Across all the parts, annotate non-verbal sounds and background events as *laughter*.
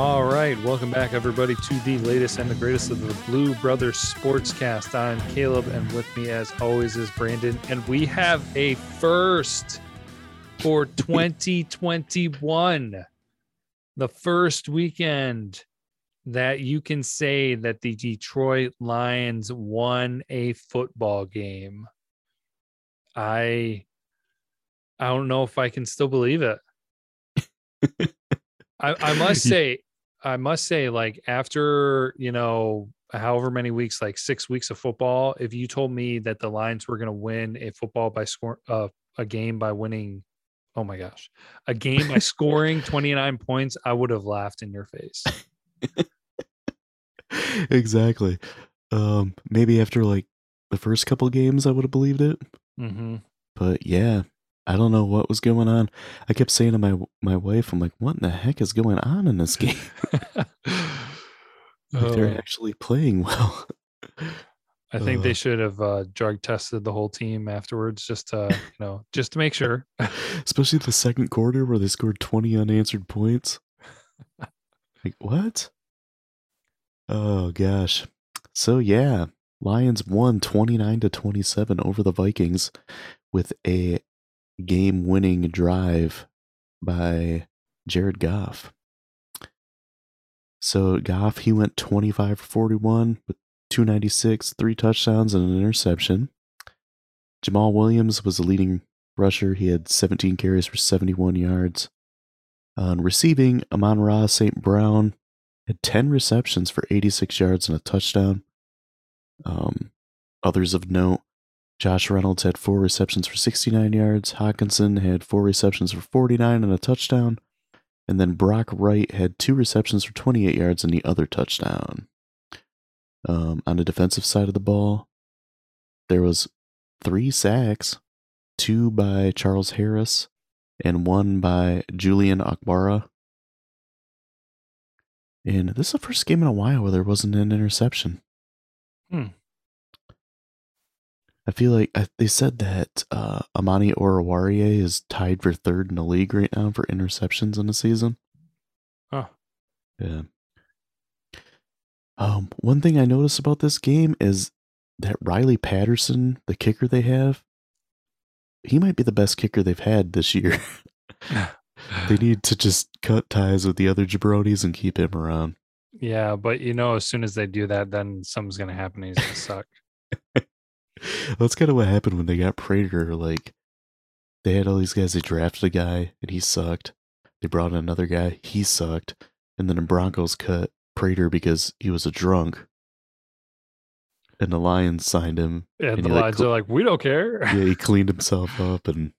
All right, welcome back, everybody, to the latest and the greatest of the Blue Brothers Sportscast. I'm Caleb, and with me, as always, is Brandon, and we have a first for 2021, the first weekend that you can say that the Detroit Lions won a football game. I I don't know if I can still believe it. *laughs* I, I must say, I must say, like after you know, however many weeks, like six weeks of football, if you told me that the Lions were going to win a football by score, uh, a game by winning, oh my gosh, a game by scoring *laughs* twenty nine points, I would have laughed in your face. *laughs* exactly. Um, maybe after like the first couple games, I would have believed it. Mm-hmm. But yeah, I don't know what was going on. I kept saying to my my wife, "I'm like, what in the heck is going on in this game? *laughs* like they're Oh, actually playing well." I *laughs* think they should have uh, drug tested the whole team afterwards, just to you know, just to make sure. *laughs* Especially the second quarter where they scored 20 unanswered points. Like what? Oh gosh. So yeah, Lions won 29 to 27 over the Vikings with a game-winning drive by Jared Goff. So Goff he went 25 for 41 with 296, three touchdowns and an interception. Jamaal Williams was the leading rusher. He had 17 carries for 71 yards. On receiving, Amon Ra St. Brown had 10 receptions for 86 yards and a touchdown. Um, others of note, Josh Reynolds had four receptions for 69 yards. Hockenson had four receptions for 49 and a touchdown. And then Brock Wright had two receptions for 28 yards and the other touchdown. Um, on the defensive side of the ball, there was three sacks, two by Charles Harris and one by Julian Okwara. And this is the first game in a while where there wasn't an interception. Hmm. I feel like I, they said that uh, Amani Oruwariye is tied for third in the league right now for interceptions in the season. Huh. Yeah. Um, one thing I noticed about this game is that Riley Patterson, the kicker they have, he might be the best kicker they've had this year. *laughs* they *laughs* need to just cut ties with the other jabronis and keep him around. Yeah, but you know, as soon as they do that, then something's gonna happen. He's gonna suck. *laughs* *laughs* That's kind of what happened when they got Prater. Like, they had all these guys. They drafted a guy, and he sucked. They brought in another guy, he sucked. And then the Broncos cut Prater because he was a drunk. And the Lions signed him. And, And the he, like, Lions cl- are like, we don't care. Yeah, he *laughs* cleaned himself up, and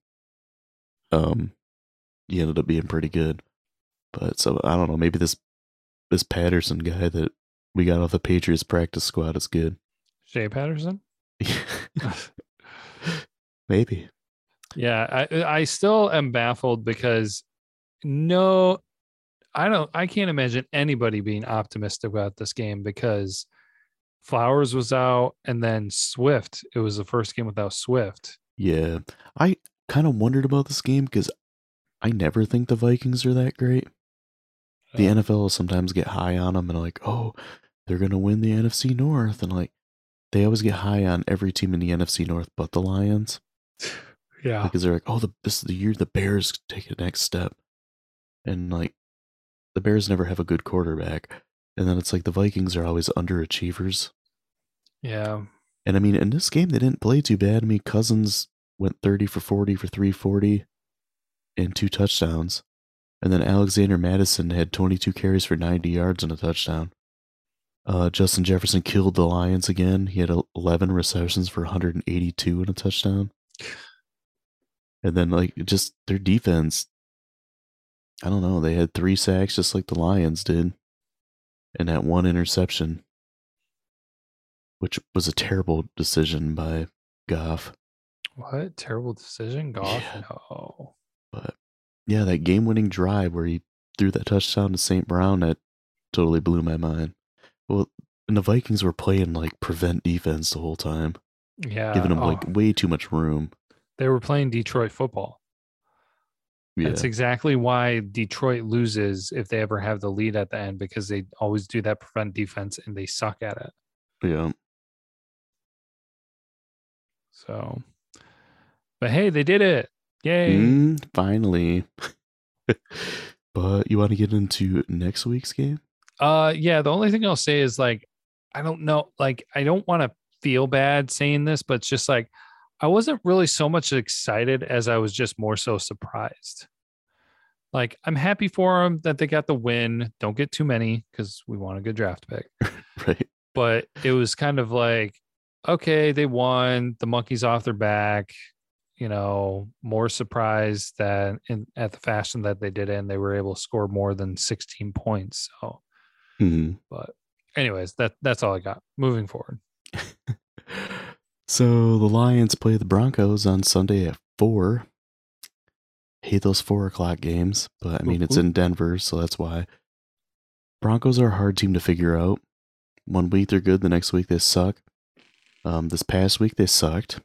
um, he ended up being pretty good. But so I don't know. Maybe this this Patterson guy that we got off the Patriots practice squad is good. Shea Patterson. *laughs* maybe. Yeah, I I still am baffled because no, I don't. I can't imagine anybody being optimistic about this game because Flowers was out, and then Swift. It was the first game without Swift. Yeah, I kind of wondered about this game because I never think the Vikings are that great. The Uh, NFL will sometimes get high on them and like, oh, they're gonna win the NFC North, and like they always get high on every team in the NFC North but the Lions yeah, because they're like, oh, the, this is the year the Bears take the next step, and like the Bears never have a good quarterback, and then it's like the Vikings are always underachievers. yeah. And I mean, in this game, they didn't play too bad. I mean, Cousins went 30 for 40 for 340 and two touchdowns. And then Alexander Mattison had 22 carries for 90 yards and a touchdown. Uh, Justin Jefferson killed the Lions again. He had 11 receptions for 182 and a touchdown. And then, like, just their defense, I don't know, they had three sacks just like the Lions did. And that one interception which was a terrible decision by Goff. What terrible decision, Goff? Yeah. No. But yeah, that game winning drive where he threw that touchdown to St. Brown, that totally blew my mind. Well, and the Vikings were playing like prevent defense the whole time, Yeah, giving them oh, like way too much room. they were playing Detroit football. Yeah. That's exactly why Detroit loses if they ever have the lead at the end because they always do that prevent defense and they suck at it. yeah. So, but hey, they did it. Yay. Mm, finally. *laughs* but you want to get into next week's game? Uh yeah, the only thing I'll say is like I don't know, like I don't want to feel bad saying this, but it's just like I wasn't really so much excited as I was just more so surprised. Like I'm happy for them that they got the win. Don't get too many because we want a good draft pick. *laughs* Right. But it was kind of like, okay, they won. The monkeys off their back. You know, more surprised that in at the fashion that they did it, and they were able to score more than 16 points. So Mhm. but anyways, that that's all I got. Moving forward. *laughs* So the Lions play the Broncos on Sunday at four. Hate those four o'clock games, but I mean it's in Denver, so that's why. Broncos are a hard team to figure out. One week they're good, the next week they suck. Um, this past week they sucked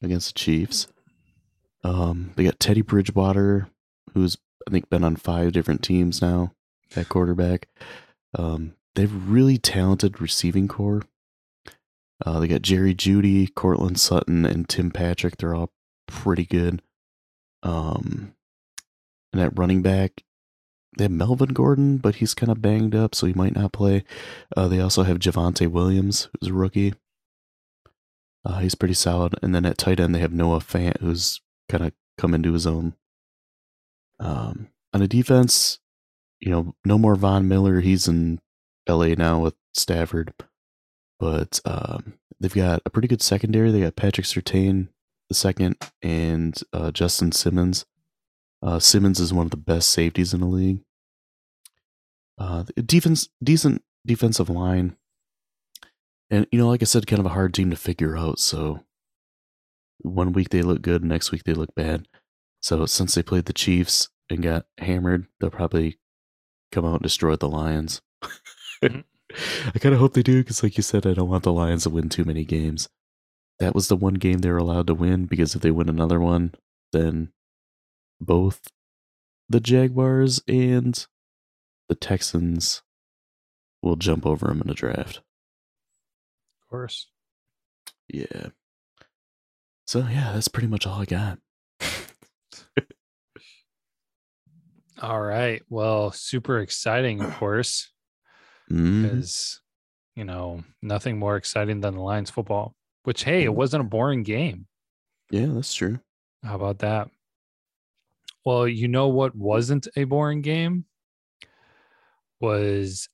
against the Chiefs. Um, they got Teddy Bridgewater, who's I think been on five different teams now at quarterback. Um, they have really talented receiving core. Uh, they got Jerry Jeudy, Courtland Sutton, and Tim Patrick. They're all pretty good. Um, and at running back, they have Melvin Gordon, but he's kind of banged up, so he might not play. Uh, they also have Javonte Williams, who's a rookie. Uh, he's pretty solid. And then at tight end, they have Noah Fant, who's kind of come into his own. Um, on the defense, you know, no more Von Miller. He's in LA now with Stafford. But um, they've got a pretty good secondary. They got Patrick Surtain the second and uh, Justin Simmons. Uh, Simmons is one of the best safeties in the league. Uh, defense, decent defensive line, and you know, like I said, kind of a hard team to figure out. So one week they look good, next week they look bad. So since they played the Chiefs and got hammered, they'll probably come out and destroy the Lions. *laughs* Mhm. I kind of hope they do because, like you said, I don't want the Lions to win too many games. That was the one game they were allowed to win because if they win another one, then both the Jaguars and the Texans will jump over them in a draft. Of course. Yeah. So yeah, that's pretty much all I got. All right. Well, super exciting, of *clears throat* course, mm-hmm. because you know nothing more exciting than the Lions football. Which hey, it wasn't a boring game. Yeah, that's true. How about that? Well, you know what wasn't a boring game was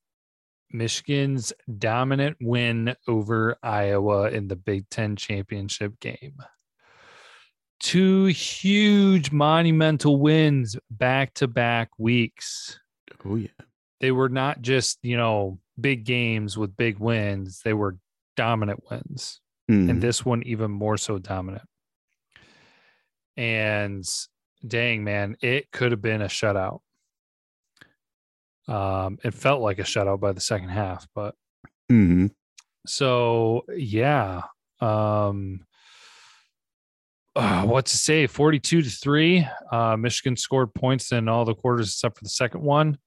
Michigan's dominant win over Iowa in the Big Ten championship game. Two huge monumental wins back to back weeks. Oh yeah. They were not just, you know, big games with big wins, they were dominant wins Mhm. and this one even more so dominant. And dang man, it could have been a shutout. Um, it felt like a shutout by the second half, but mm-hmm. so yeah. Um, uh, what to say? Forty-two to three. Uh, Michigan scored points in all the quarters except for the second one.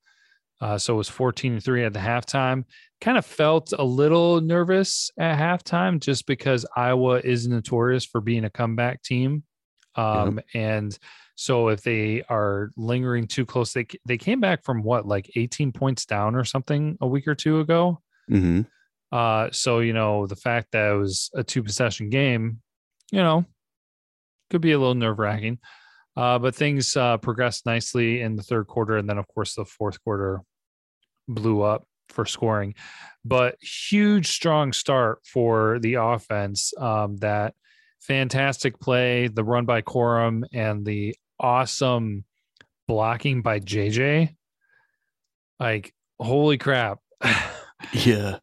Uh, so it was 14 to 3 at the halftime. Kind of felt a little nervous at halftime just because Iowa is notorious for being a comeback team. Um, And so if they are lingering too close, they, they came back from what, like 18 points down or something a week or two ago. Mhm. Uh, so, you know, the fact that it was a two possession game, you know, could be a little nerve wracking. Uh, but things uh, progressed nicely in the third quarter. And then, of course, the fourth quarter blew up for scoring. But huge, strong start for the offense. Um, that fantastic play, the run by Corum, and the awesome blocking by JJ. Like, holy crap. *laughs* Yeah.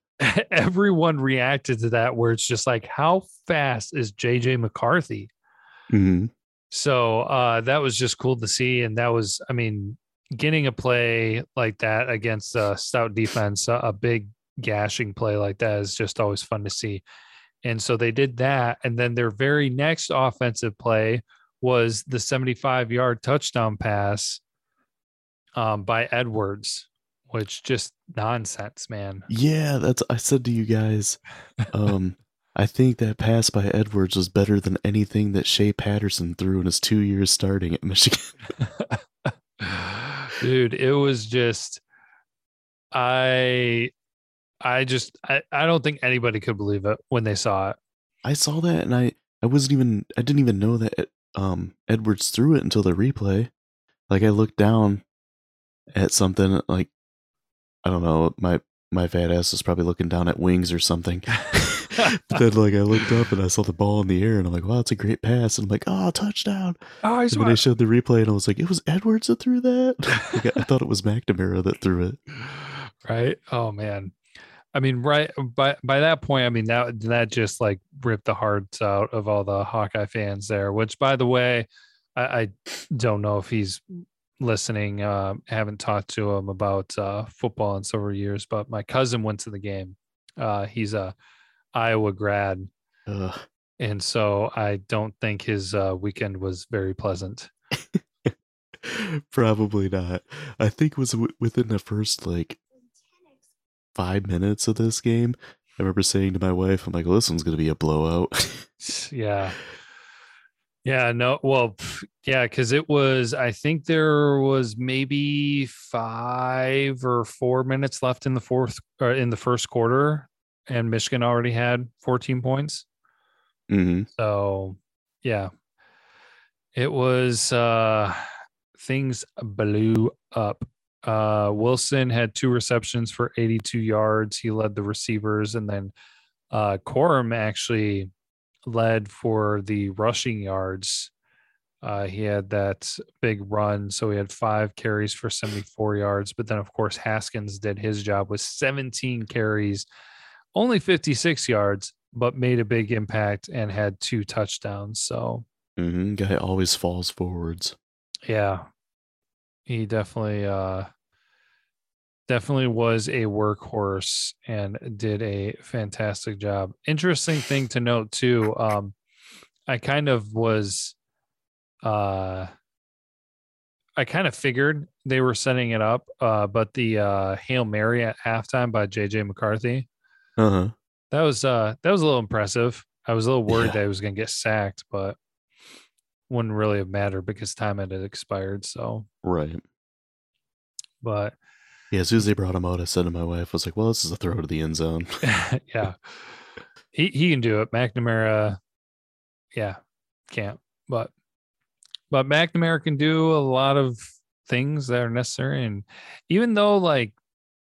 Everyone reacted to that, where it's just like, how fast is JJ McCarthy? Mhm. So uh, that was just cool to see, and that was, I mean, getting a play like that against a stout defense, a, a big gashing play like that is just always fun to see. And so they did that, and then their very next offensive play was the 75 yard touchdown pass um, by Edwards, which just nonsense, man. Yeah, that's I said to you guys. Um, I think that pass by Edwards was better than anything that Shea Patterson threw in his two years starting at Michigan. *laughs* Dude, it was just I I just I, I don't think anybody could believe it when they saw it. I saw that and I I wasn't even I didn't even know that um Edwards threw it until the replay. Like I looked down at something like I don't know, my my fat ass was probably looking down at wings or something. *laughs* but *laughs* then like I looked up and I saw the ball in the air and I'm like, wow, it's a great pass. And I'm like, oh, touchdown. Oh, I And then I showed the replay and I was like, it was Edwards that threw that. *laughs* *laughs* Like, I thought it was McNamara that threw it. right? Oh man. I mean, right by by that point, I mean that that just like ripped the hearts out of all the Hawkeye fans there. Which, by the way, I, I don't know if he's listening. Uh, haven't talked to him about uh, football in several years, but my cousin went to the game. Uh, he's a Iowa grad, Ugh. and so I don't think his uh, weekend was very pleasant. *laughs* Probably not. I think it was w- within the first like five minutes of this game. I remember saying to my wife, I'm like, well, this one's going to be a blowout. *laughs* yeah yeah no well yeah because it was i think there was maybe five or four minutes left in the fourth or in the first quarter and michigan already had 14 points hmm so yeah it was uh things blew up uh wilson had two receptions for 82 yards he led the receivers and then uh Corum actually led for the rushing yards. Uh, he had that big run, so he had five carries for 74 yards. But then, of course, Haskins did his job with 17 carries, only 56 yards, but made a big impact and had two touchdowns. So, hmm Guy always falls forwards. yeah, he definitely, uh, definitely was a workhorse and did a fantastic job. Interesting thing to note too. Um, I kind of was, uh, I kind of figured they were setting it up, uh, but the uh, hail mary at halftime by JJ McCarthy Uh huh. that was uh, that was a little impressive. I was a little worried Yeah. that he was going to get sacked, but wouldn't really have mattered because time had expired. So, Right. but Yeah. As soon as they brought him out, I said to my wife, I was like, well, this is a throw to the end zone. *laughs* yeah, he he can do it. McNamara, yeah, can't. But but McNamara can do a lot of things that are necessary. And even though like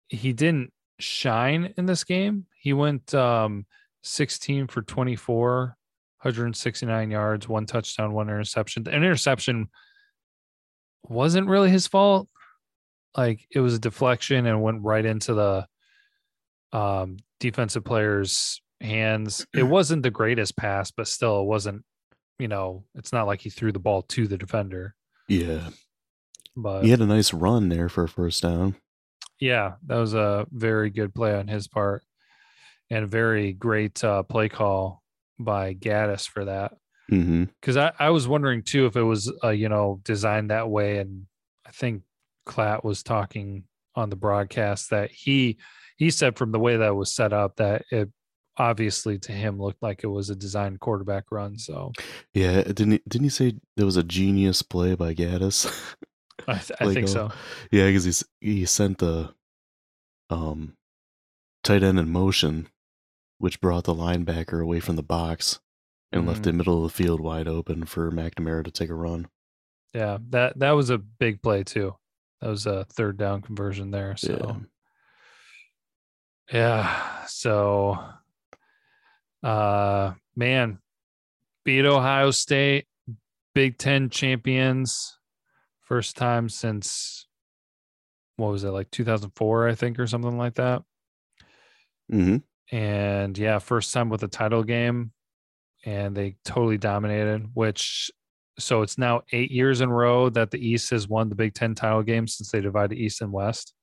he didn't shine in this game, he went um 16 for 24, 169 yards, one touchdown, one interception. The interception wasn't really his fault. Like it was a deflection and went right into the um defensive player's hands. It *clears throat* wasn't the greatest pass, but still it wasn't, you know, it's not like he threw the ball to the defender. yeah. But He had a nice run there for a first down. yeah, that was a very good play on his part and a very great uh, play call by Gattis for that. Because I, I was wondering too if it was, uh, you know, designed that way. And I think Klatt was talking on the broadcast that he he said from the way that was set up that it obviously to him looked like it was a designed quarterback run. So Yeah. Didn't he, didn't he say there was a genius play by Gattis? I, th- I *laughs* Like, think uh, so. Yeah, because he's he sent the um tight end in motion, which brought the linebacker away from the box and left Mhm. the middle of the field wide open for McNamara to take a run. Yeah, that that was a big play too. That was a third down conversion there. So yeah. So uh man, beat Ohio State, Big Ten champions, first time since what was it, like 2004, I think, or something like that. hmm And yeah, first time with a title game. And they totally dominated, which so it's now eight years in a row that the East has won the Big Ten title game since they divided East and West.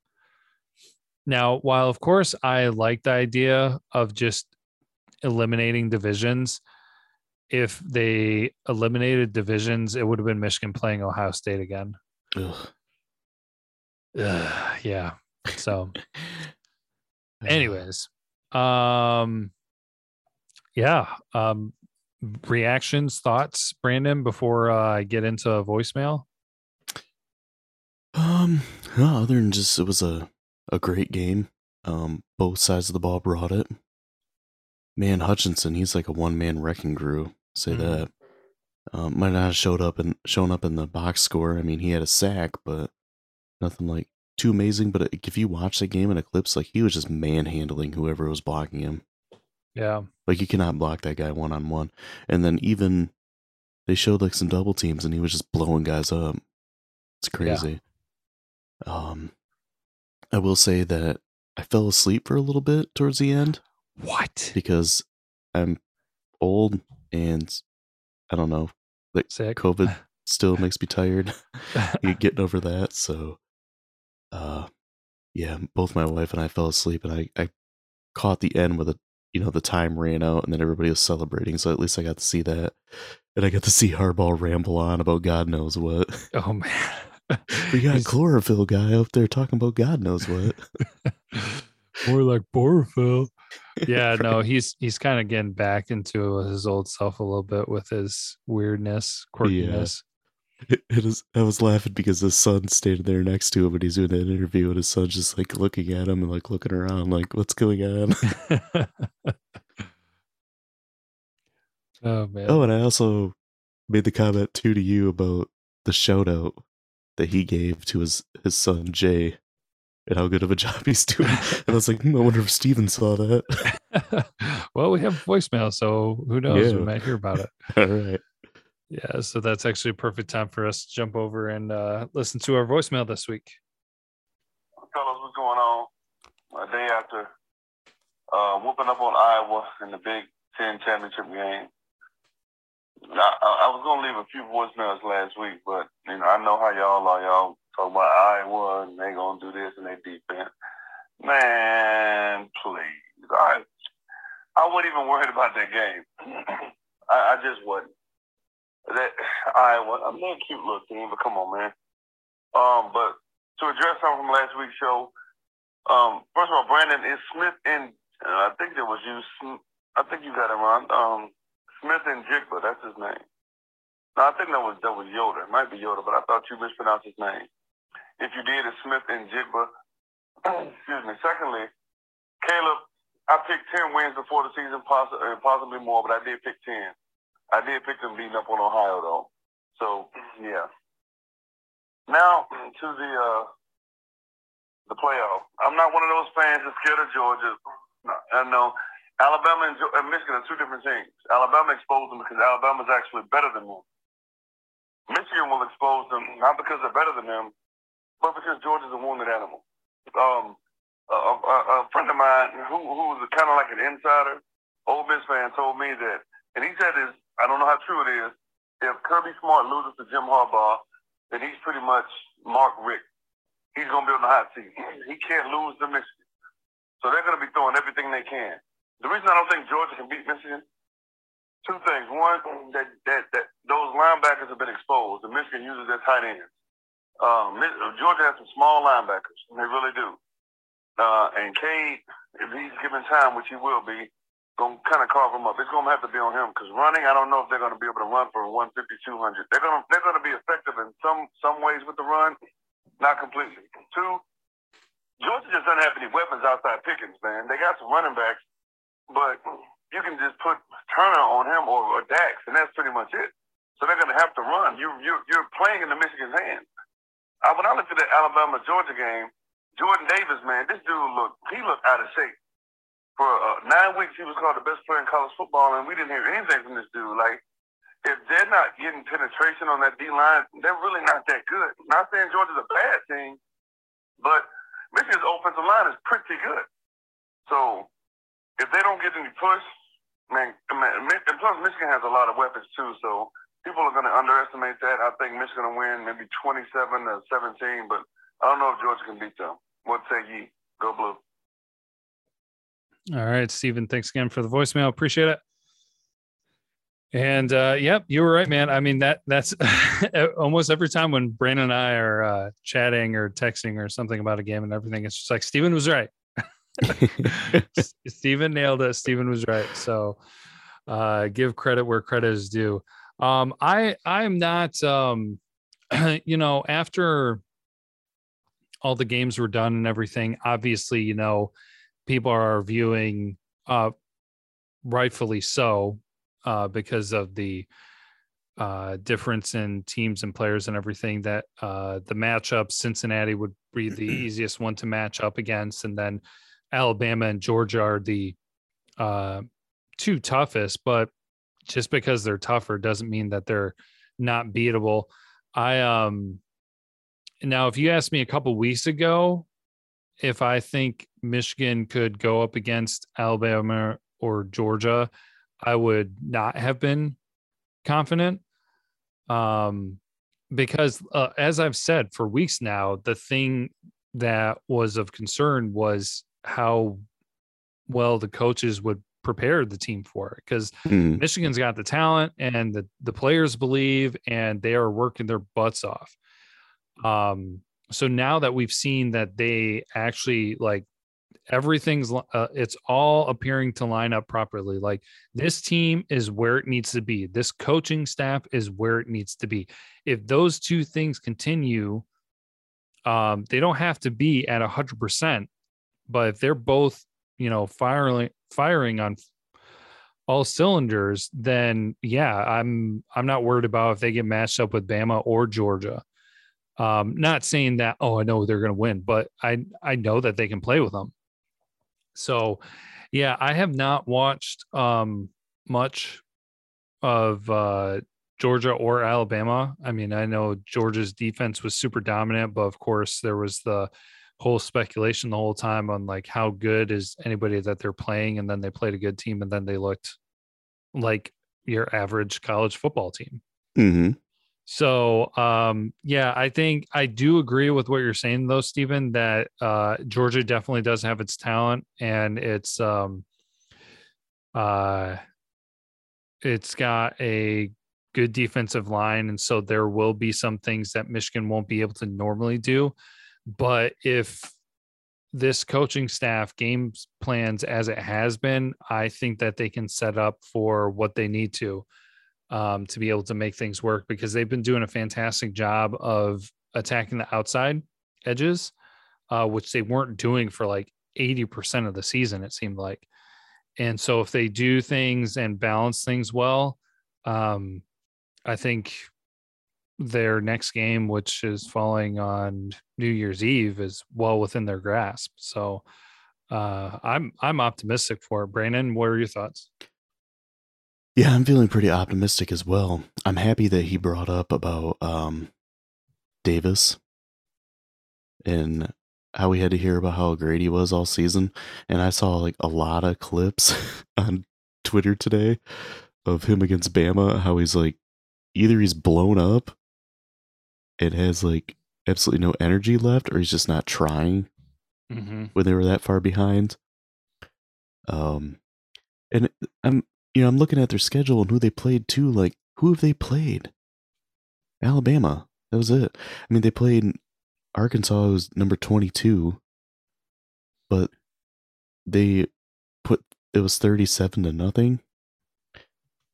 Now, while of course I like the idea of just eliminating divisions, if they eliminated divisions, it would have been Michigan playing Ohio State again. Ugh. Ugh, *sighs* yeah. So, *laughs* anyways, um, yeah. Um, reactions, thoughts, Brandon, before uh, I get into voicemail. Um, no, other than just it was a a great game. Um, both sides of the ball brought it. Man, Hutchinson, he's like a one man wrecking crew. Say Mhm. that. Um, might not have showed up and shown up in the box score. I mean, he had a sack, but nothing like too amazing. But if you watch the game in Eclipse, like he was just manhandling whoever was blocking him. Yeah. Like you cannot block that guy one on one. And then even they showed like some double teams, and he was just blowing guys up. It's crazy. Um, I will say that I fell asleep for a little bit towards the end What? because I'm old and I don't know. like Sick. COVID *laughs* still makes me tired. *laughs* *laughs* Getting over that, so uh, yeah. Both my wife and I fell asleep, and I I caught the end where the you know the time ran out, and then everybody was celebrating. So at least I got to see that, and I got to see Harbaugh ramble on about God knows what. oh man. We *laughs* got chlorophyll guy up there talking about God knows what. *laughs* more like Borophyll. Yeah, *laughs* no, he's he's kind of getting back into his old self a little bit with his weirdness, quirkiness. *laughs* It, is. I was laughing because his son's standing there next to him, and he's doing an interview, and his son's just like looking at him and like looking around, like what's going on. *laughs* oh man. oh, and I also made the comment too to you about the shout out that he gave to his his son Jay, and how good of a *laughs* job he's doing. and I was like, hmm, I wonder if Steven saw that. well, we have voicemail, so who knows? We might hear about it. All right. Yeah, so that's actually a perfect time for us to jump over and uh, listen to our voicemail this week. fellas, what's going on? A day after uh, whooping up on Iowa in the Big Ten championship game. I, I, was gonna leave a few voicemails last week, but you know I know how y'all are. Y'all talk about Iowa and they gonna do this and they defense. Man, please, I I wasn't even worried about that game. *clears throat* I, I just wasn't. That I mean, cute little team, but come on, man. Um, but to address something from last week's show, um, first of all, Brandon is Smith and uh, I think that was you. I think you got it wrong. Um, Smith-Njigba, that's his name. No, I think that was that was Yoda. It might be Yoda, but I thought you mispronounced his name. If you did, it's Smith-Njigba. *clears throat* Excuse me. Secondly, Caleb, I picked ten wins before the season, uh, possibly more, but I did pick ten. I did pick them beating up on Ohio though. So *clears throat* yeah. Now *clears throat* to the uh, the playoff. I'm not one of those fans that's scared of Georgia. No, I know Alabama and, and Michigan are two different teams. Alabama exposed them because Alabama's actually better than them. Michigan will expose them not because they're better than them, but because Georgia's a wounded animal. Um, a, a, a friend of mine who who was kind of like an insider, Ole Miss fan, told me that, and he said this. I don't know how true it is. If Kirby Smart loses to Jim Harbaugh, then he's pretty much Mark Richt. He's gonna be on the hot seat. He can't lose to Michigan, so they're gonna be throwing everything they can. The reason I don't think Georgia can beat Michigan, two things. One, that that, that those linebackers have been exposed, and Michigan uses their tight ends. Um, Georgia has some small linebackers. And they really do. Uh, and Cade, if he's given time, which he will be, gonna kind of carve him up. It's gonna have to be on him because running, I don't know if they're gonna be able to run for 150, 200. They're gonna they're gonna be effective in some some ways with the run, not completely. Two, Georgia just doesn't have any weapons outside Pickens, man. They got some running backs, but you can just put Turner on him or, or Dax, and that's pretty much it. So they're gonna have to run. You you you're playing in the Michigan's hands. Uh, when I looked at the Alabama Georgia game, Jordan Davis, man, this dude looked he looked out of shape. For uh, nine weeks, he was called the best player in college football, and we didn't hear anything from this dude. Like, if they're not getting penetration on that D line, they're really not that good. Not saying Georgia's a bad team, but Michigan's offensive line is pretty good. So, if they don't get any push, man, man and plus Michigan has a lot of weapons too. So, people are going to underestimate that. I think Michigan will win maybe 27 to 17, but I don't know if Georgia can beat them. What say ye? Go blue. All right, Stephen. Thanks again for the voicemail. Appreciate it. And uh, yep, you were right, man. I mean that that's *laughs* almost every time when Brandon and I are uh, chatting or texting or something about a game and everything, it's just like Steven was right. *laughs* *laughs* Steven nailed it. Steven was right. So uh, give credit where credit is due. Um, I I am not um, *clears throat* you know, after all the games were done and everything, obviously, you know, people are viewing uh rightfully so uh, because of the uh, difference in teams and players and everything that uh, the matchup Cincinnati would be the *clears throat* easiest one to match up against, and then Alabama and Georgia are the uh, two toughest. But just because they're tougher doesn't mean that they're not beatable. I um now if you asked me a couple weeks ago if I think Michigan could go up against Alabama or Georgia, I would not have been confident. Um, because uh, as I've said for weeks now, the thing that was of concern was how well the coaches would prepare the team for it. Because mm. Michigan's got the talent and the, the players believe, and they are working their butts off. Um, so now that we've seen that they actually like everything's uh, it's all appearing to line up properly like this team is where it needs to be. This coaching staff is where it needs to be. If those two things continue um they don't have to be at a 100% but if they're both you know firing firing on all cylinders then yeah i'm i'm not worried about if they get matched up with bama or georgia. Um not saying that oh i know they're going to win but i i know that they can play with them so, yeah, I have not watched um, much of uh, Georgia or Alabama. I mean, I know Georgia's defense was super dominant, but of course, there was the whole speculation the whole time on like how good is anybody that they're playing, and then they played a good team, and then they looked like your average college football team. Mm-hmm. So, um, yeah, I think I do agree with what you're saying, though, Stephen, that uh, Georgia definitely does have its talent and it's, um, uh, it's got a good defensive line. And so there will be some things that Michigan won't be able to normally do. But if this coaching staff games plans as it has been, I think that they can set up for what they need to um, to be able to make things work because they've been doing a fantastic job of attacking the outside edges, uh, which they weren't doing for like 80% of the season, it seemed like. And so if they do things and balance things well, um, I think their next game, which is falling on New Year's Eve, is well within their grasp. So uh, I'm I'm optimistic for it. Brandon, what are your thoughts? Yeah, I'm feeling pretty optimistic as well. I'm happy that he brought up about um, Davis and how we had to hear about how great he was all season. And I saw like a lot of clips *laughs* on Twitter today of him against Bama, how he's like either he's blown up and has like absolutely no energy left, or he's just not trying mm-hmm. when they were that far behind. Um, and I'm you know, I'm looking at their schedule and who they played too. Like, who have they played? Alabama. That was it. I mean, they played Arkansas, was number 22, but they put it was 37 to nothing. I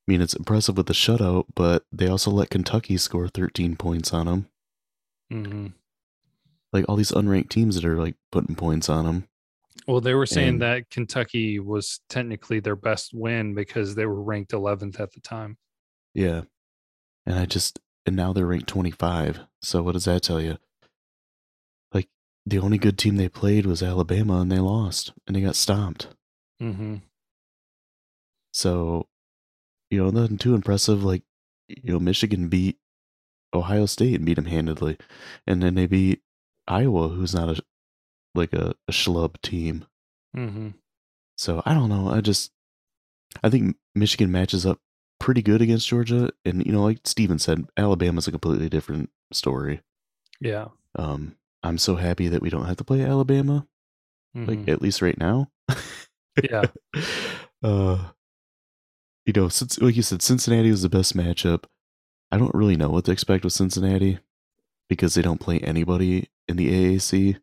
mean, it's impressive with the shutout, but they also let Kentucky score 13 points on them. Mm-hmm. Like all these unranked teams that are like putting points on them. Well, they were saying and, that Kentucky was technically their best win because they were ranked 11th at the time. Yeah. And I just, and now they're ranked 25. So what does that tell you? Like, the only good team they played was Alabama and they lost and they got stomped. Mm-hmm. So, you know, nothing too impressive. Like, you know, Michigan beat Ohio State and beat them handedly. And then they beat Iowa, who's not a like a, a schlub team. Mm-hmm. So I don't know. I just I think Michigan matches up pretty good against Georgia, and you know, like Steven said, Alabama's a completely different story. Yeah. Um, I'm so happy that we don't have to play Alabama, mm-hmm. like at least right now. yeah. *laughs* Uh, you know, since like you said, Cincinnati was the best matchup. I don't really know what to expect with Cincinnati because they don't play anybody in the AAC.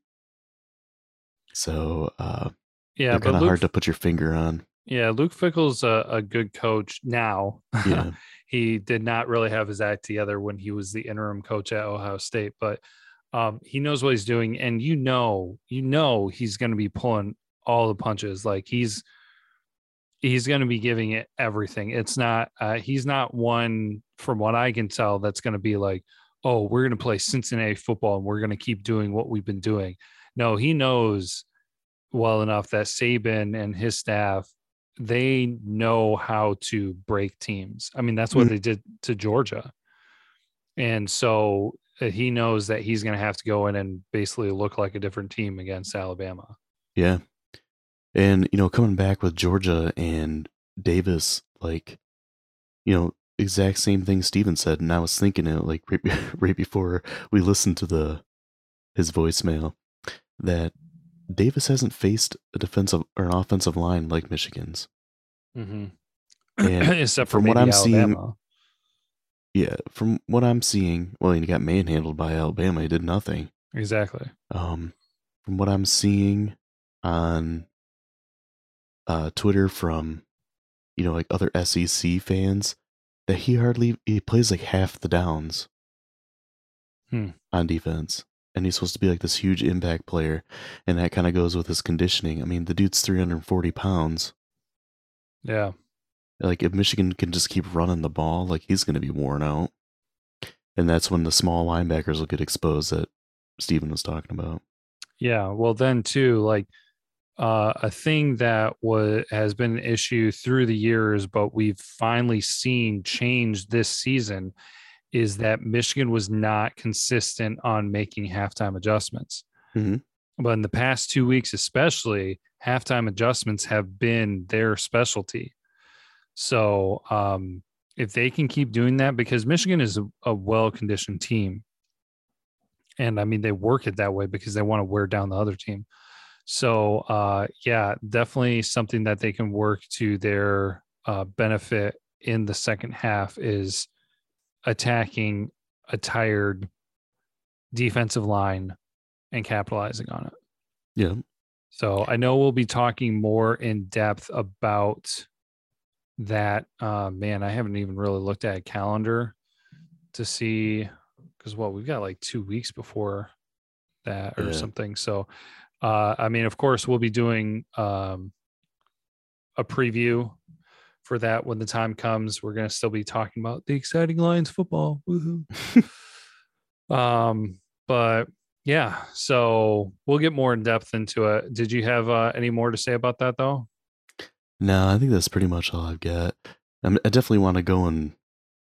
So uh, Yeah, but kind of Luke, hard to put your finger on. yeah, Luke Fickell's a, a good coach now. Yeah, *laughs* he did not really have his act together when he was the interim coach at Ohio State, but um, he knows what he's doing, and you know, you know, he's going to be pulling all the punches. Like he's he's going to be giving it everything. It's not uh, he's not one from what I can tell that's going to be like, oh, we're going to play Cincinnati football and we're going to keep doing what we've been doing. No, he knows well enough that Saban and his staff they know how to break teams. I mean, that's what Mhm. they did to Georgia. And so uh, he knows that he's going to have to go in and basically look like a different team against Alabama. yeah. And you know, coming back with Georgia and Davis, like, you know, exact same thing Steven said, and I was thinking it like right, *laughs* right before we listened to the his voicemail that Davis hasn't faced a defensive or an offensive line like Michigan's. Mm-hmm. And *clears throat* Except for from what I'm seeing- Yeah, from what I'm seeing, well, he got manhandled by Alabama. He did nothing. Exactly. Um, from what I'm seeing on uh, Twitter from, you know, like other SEC fans, that he hardly he plays like half the downs Hmm. on defense, and he's supposed to be like this huge impact player, and that kind of goes with his conditioning. I mean, the dude's 340 pounds. Yeah. Like if Michigan can just keep running the ball, like he's going to be worn out, and that's when the small linebackers will get exposed that Stephen was talking about. Yeah. Well, then too, like uh, a thing that was has been an issue through the years, but we've finally seen change this season, is that Michigan was not consistent on making halftime adjustments. Mhm. But in the past two weeks, especially, halftime adjustments have been their specialty. So um, if they can keep doing that, because Michigan is a, a well conditioned team, and I mean they work it that way because they want to wear down the other team. So uh, yeah, definitely something that they can work to their uh, benefit in the second half is attacking a tired defensive line and capitalizing on it. Yeah. So I know we'll be talking more in depth about that. Uh, man, I haven't even really looked at a calendar to see because what we've got like two weeks before that or Yeah. something. So, uh, I mean, of course, we'll be doing um, a preview for that when the time comes. We're going to still be talking about the exciting Lions football. Woohoo. *laughs* um, but yeah, so we'll get more in depth into it. Did you have uh, any more to say about that though? No, I think that's pretty much all I've got. I'm, I definitely want to go and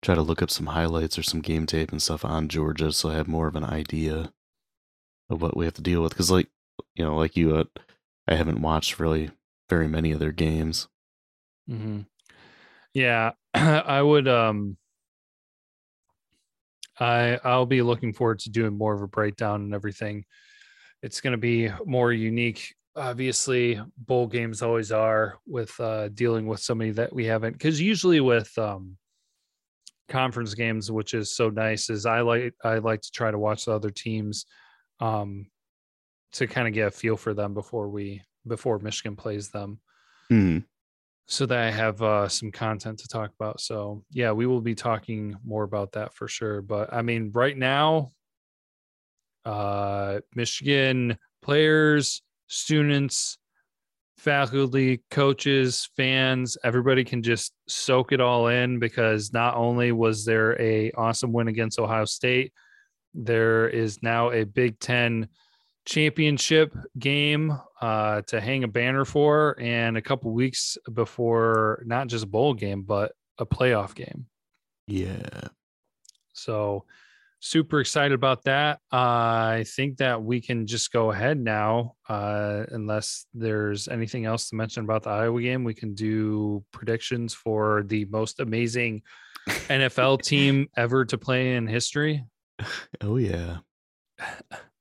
try to look up some highlights or some game tape and stuff on Georgia, so I have more of an idea of what we have to deal with. Because, like, you know, like you, uh, I haven't watched really very many of their games. Mm-hmm. Yeah, *clears throat* I would. Um, I I'll be looking forward to doing more of a breakdown and everything. It's going to be more unique. Obviously, bowl games always are with uh, dealing with somebody that we haven't. Because usually with um, conference games, which is so nice, is I like I like to try to watch the other teams um, to kind of get a feel for them before we before Michigan plays them Hmm. So that I have uh, some content to talk about. So yeah, we will be talking more about that for sure. But I mean, right now, uh, Michigan players, students, faculty, coaches, fans, everybody can just soak it all in because not only was there a awesome win against Ohio State, there is now a Big Ten championship game uh, to hang a banner for, and a couple weeks before not just a bowl game but a playoff game. Yeah. So super excited about that. Uh, I think that we can just go ahead now, uh, unless there's anything else to mention about the Iowa game. We can do predictions for the most amazing *laughs* NFL team ever to play in history. Oh, yeah. *sighs* *sighs*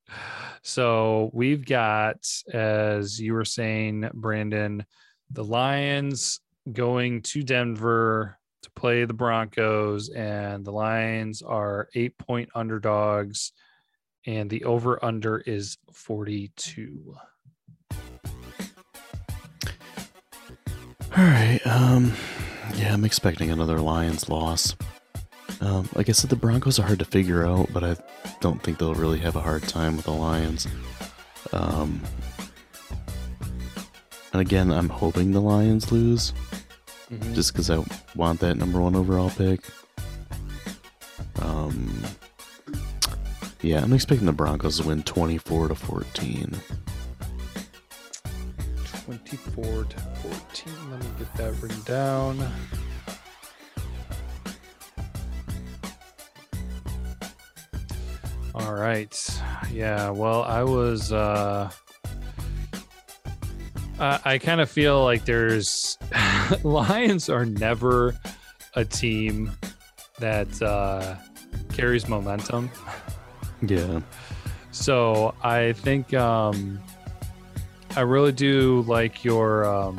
So we've got, as you were saying, Brandon, the Lions going to Denver to play the Broncos, and the Lions are eight point underdogs, and the over under is 42. All right. Um, yeah, I'm expecting another Lions loss. Um, like I said, the Broncos are hard to figure out, but I don't think they'll really have a hard time with the Lions. Um, and again, I'm hoping the Lions lose, Mhm. just because I want that number one overall pick. Um, yeah, I'm expecting the Broncos to win 24 to 14. 24 to 14. Let me get that written down. All right. Yeah. Well, I was. uh I, I kind of feel like there's *laughs* Lions are never a team that uh carries momentum. Yeah. So I think um, I really do like your um,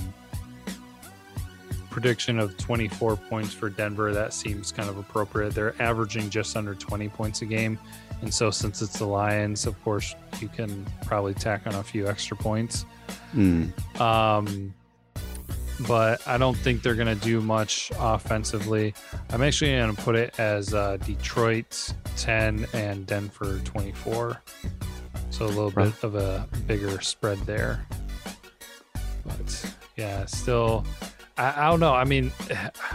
prediction of 24 points for Denver. That seems kind of appropriate. They're averaging just under 20 points a game. And so, since it's the Lions, of course, you can probably tack on a few extra points. Mm. Um, but I don't think they're going to do much offensively. I'm actually going to put it as uh, Detroit 10 and Denver 24. So a little Right. bit of a bigger spread there. But yeah, still, I, I don't know. I mean,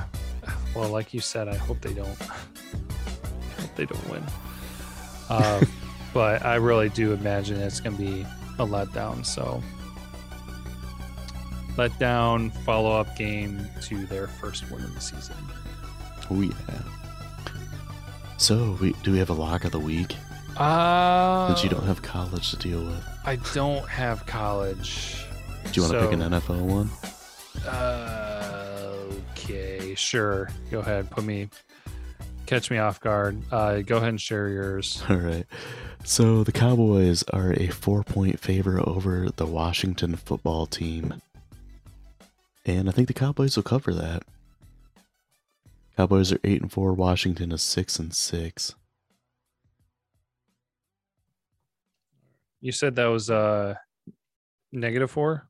*sighs* well, like you said, I hope they don't. I hope they don't win. Um, *laughs* but I really do imagine it's going to be a letdown. So letdown follow up game to their first win of the season. Oh yeah. So, we do we have a lock of the week? Uh, Since you don't have college to deal with, I don't have college. do you want to pick an NFL one? Uh, okay, sure. Go ahead. Put me, catch me off guard. Uh, go ahead and share yours. *laughs* All right. So the Cowboys are a four-point favor over the Washington football team, and I think the Cowboys will cover that. Cowboys are eight and four. Washington is six and six. You said that was uh negative four.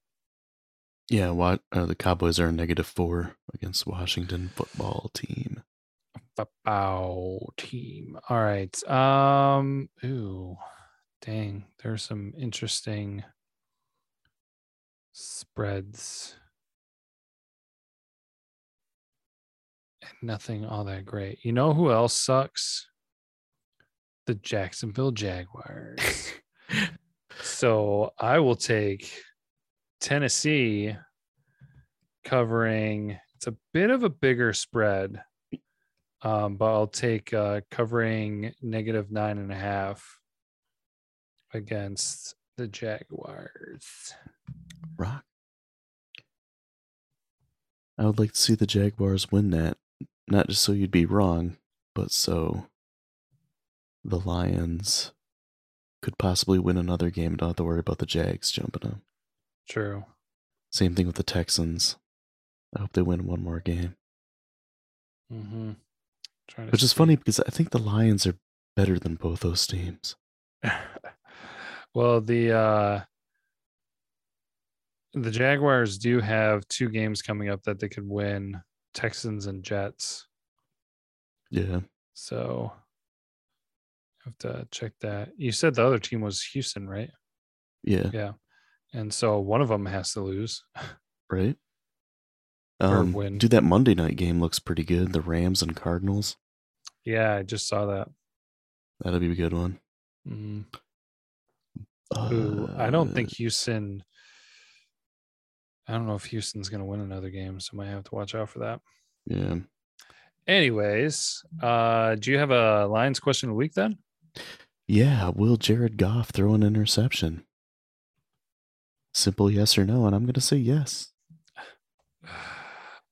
Yeah, what? Uh, the Cowboys are a negative four against Washington football team. Football team. All right. Um. Ooh, dang. There's some interesting spreads. And nothing all that great. You know who else sucks? The Jacksonville Jaguars. *laughs* so I will take Tennessee covering. It's a bit of a bigger spread um, but I'll take uh, covering negative nine and a half against the Jaguars. Rock. I would like to see the Jaguars win that, not just so you'd be wrong, but so the Lions could possibly win another game and don't have to worry about the Jags jumping them. True. Same thing with the Texans. I hope they win one more game. Mm-hmm. Which is funny because I think the Lions are better than both those teams. *laughs* well, the uh, the Jaguars do have two games coming up that they could win: Texans and Jets. Yeah. So have to check that. You said the other team was Houston, right? Yeah. Yeah. And so one of them has to lose. *laughs* Right? Um, win. dude, that Monday night game looks pretty good. The Rams and Cardinals. Yeah, I just saw that. That'll be a good one. Mhm. Ooh, I don't Uh, think Houston. I don't know if Houston's going to win another game, so I might have to watch out for that. Yeah. Anyways, uh, do you have a Lions question of the week then? Yeah. Will Jared Goff throw an interception? Simple yes or no. And I'm going to say yes.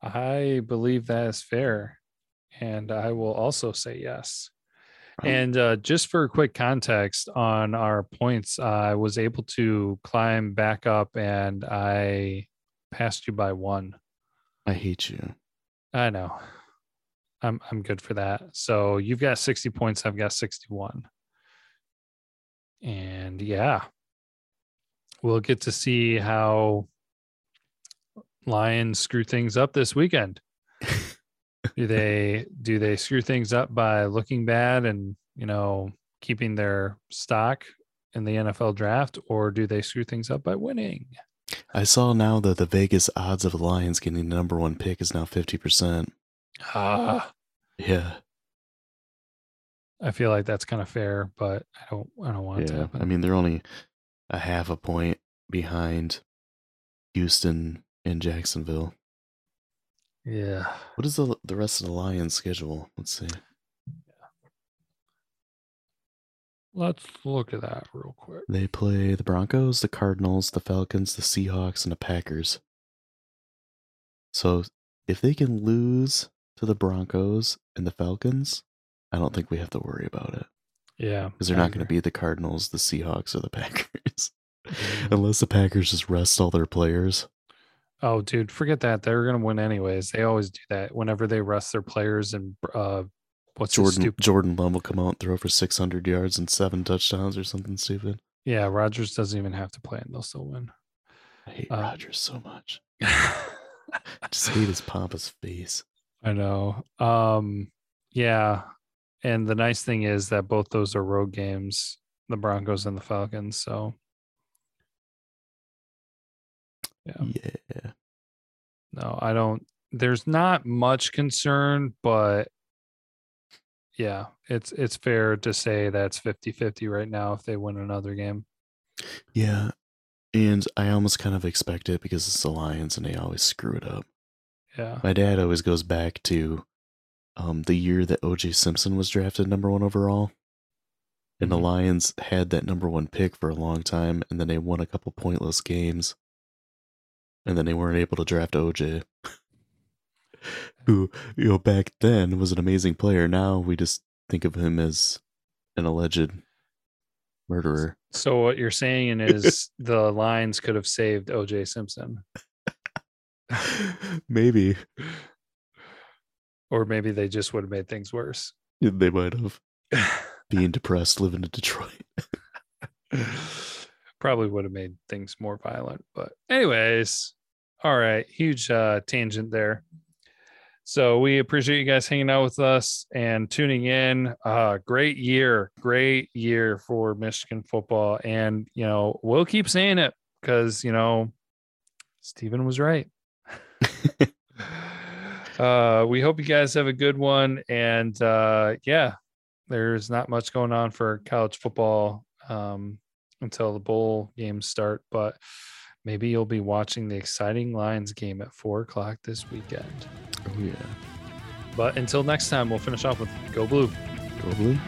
I believe that is fair, and I will also say yes. And uh, just for a quick context on our points, I was able to climb back up, and I passed you by one. I hate you. I know. I'm I'm good for that. So you've got 60 points, I've got 61. And yeah. We'll get to see how Lions screw things up this weekend. *laughs* do they do they screw things up by looking bad and, you know, keeping their stock in the NFL draft or do they screw things up by winning? I saw now that the Vegas odds of the Lions getting the number one pick is now 50%. Ah, Yeah. I feel like that's kind of fair, but I don't I don't want to Yeah. happen. I mean, they're only a half a point behind Houston and Jacksonville. yeah. What is the the rest of the Lions schedule? Let's see. Let's look at that real quick. They play the Broncos, the Cardinals, the Falcons, the Seahawks, and the Packers. So if they can lose to the Broncos and the Falcons, I don't think we have to worry about it Yeah. because they're I not going to be the Cardinals, the Seahawks, or the *laughs* Packers. Mhm. Unless the Packers just rest all their players. Oh, dude, forget that. They're gonna win anyways. They always do that whenever they rest their players and uh what's Jordan stupid Jordan Love will come out and throw for 600 yards and seven touchdowns or something stupid. Yeah, Rodgers doesn't even have to play and they'll still win. I hate Uh, Rodgers so much. *laughs* I just hate his pompous face. I know. Um yeah. And the nice thing is that both those are road games, the Broncos and the Falcons. So Yeah. Yeah. no, I don't there's not much concern, but yeah, it's it's fair to say that's 50-50 right now if they win another game. Yeah. And I almost kind of expect it because it's the Lions and they always screw it up. Yeah. My dad always goes back to um, the year that OJ Simpson was drafted number one overall. And the Mhm. Lions had that number one pick for a long time, and then they won a couple pointless games. And then they weren't able to draft OJ, *laughs* who, you know, back then was an amazing player. Now we just think of him as an alleged murderer. So what you're saying is *laughs* the Lions could have saved OJ Simpson. *laughs* Maybe Or maybe they just would have made things worse. they might have. Being depressed, living in Detroit. Probably would have made things more violent. But anyways, all right. Huge uh tangent there. So we appreciate you guys hanging out with us and tuning in. Uh great year, great year for Michigan football. And you know, we'll keep saying it because you know Stephen was right. *laughs* uh we hope you guys have a good one. And uh yeah, there's not much going on for college football um until the bowl games start, but maybe you'll be watching the exciting Lions game at four o'clock this weekend. Oh, yeah. But until next time, we'll finish off with Go Blue. Go blue.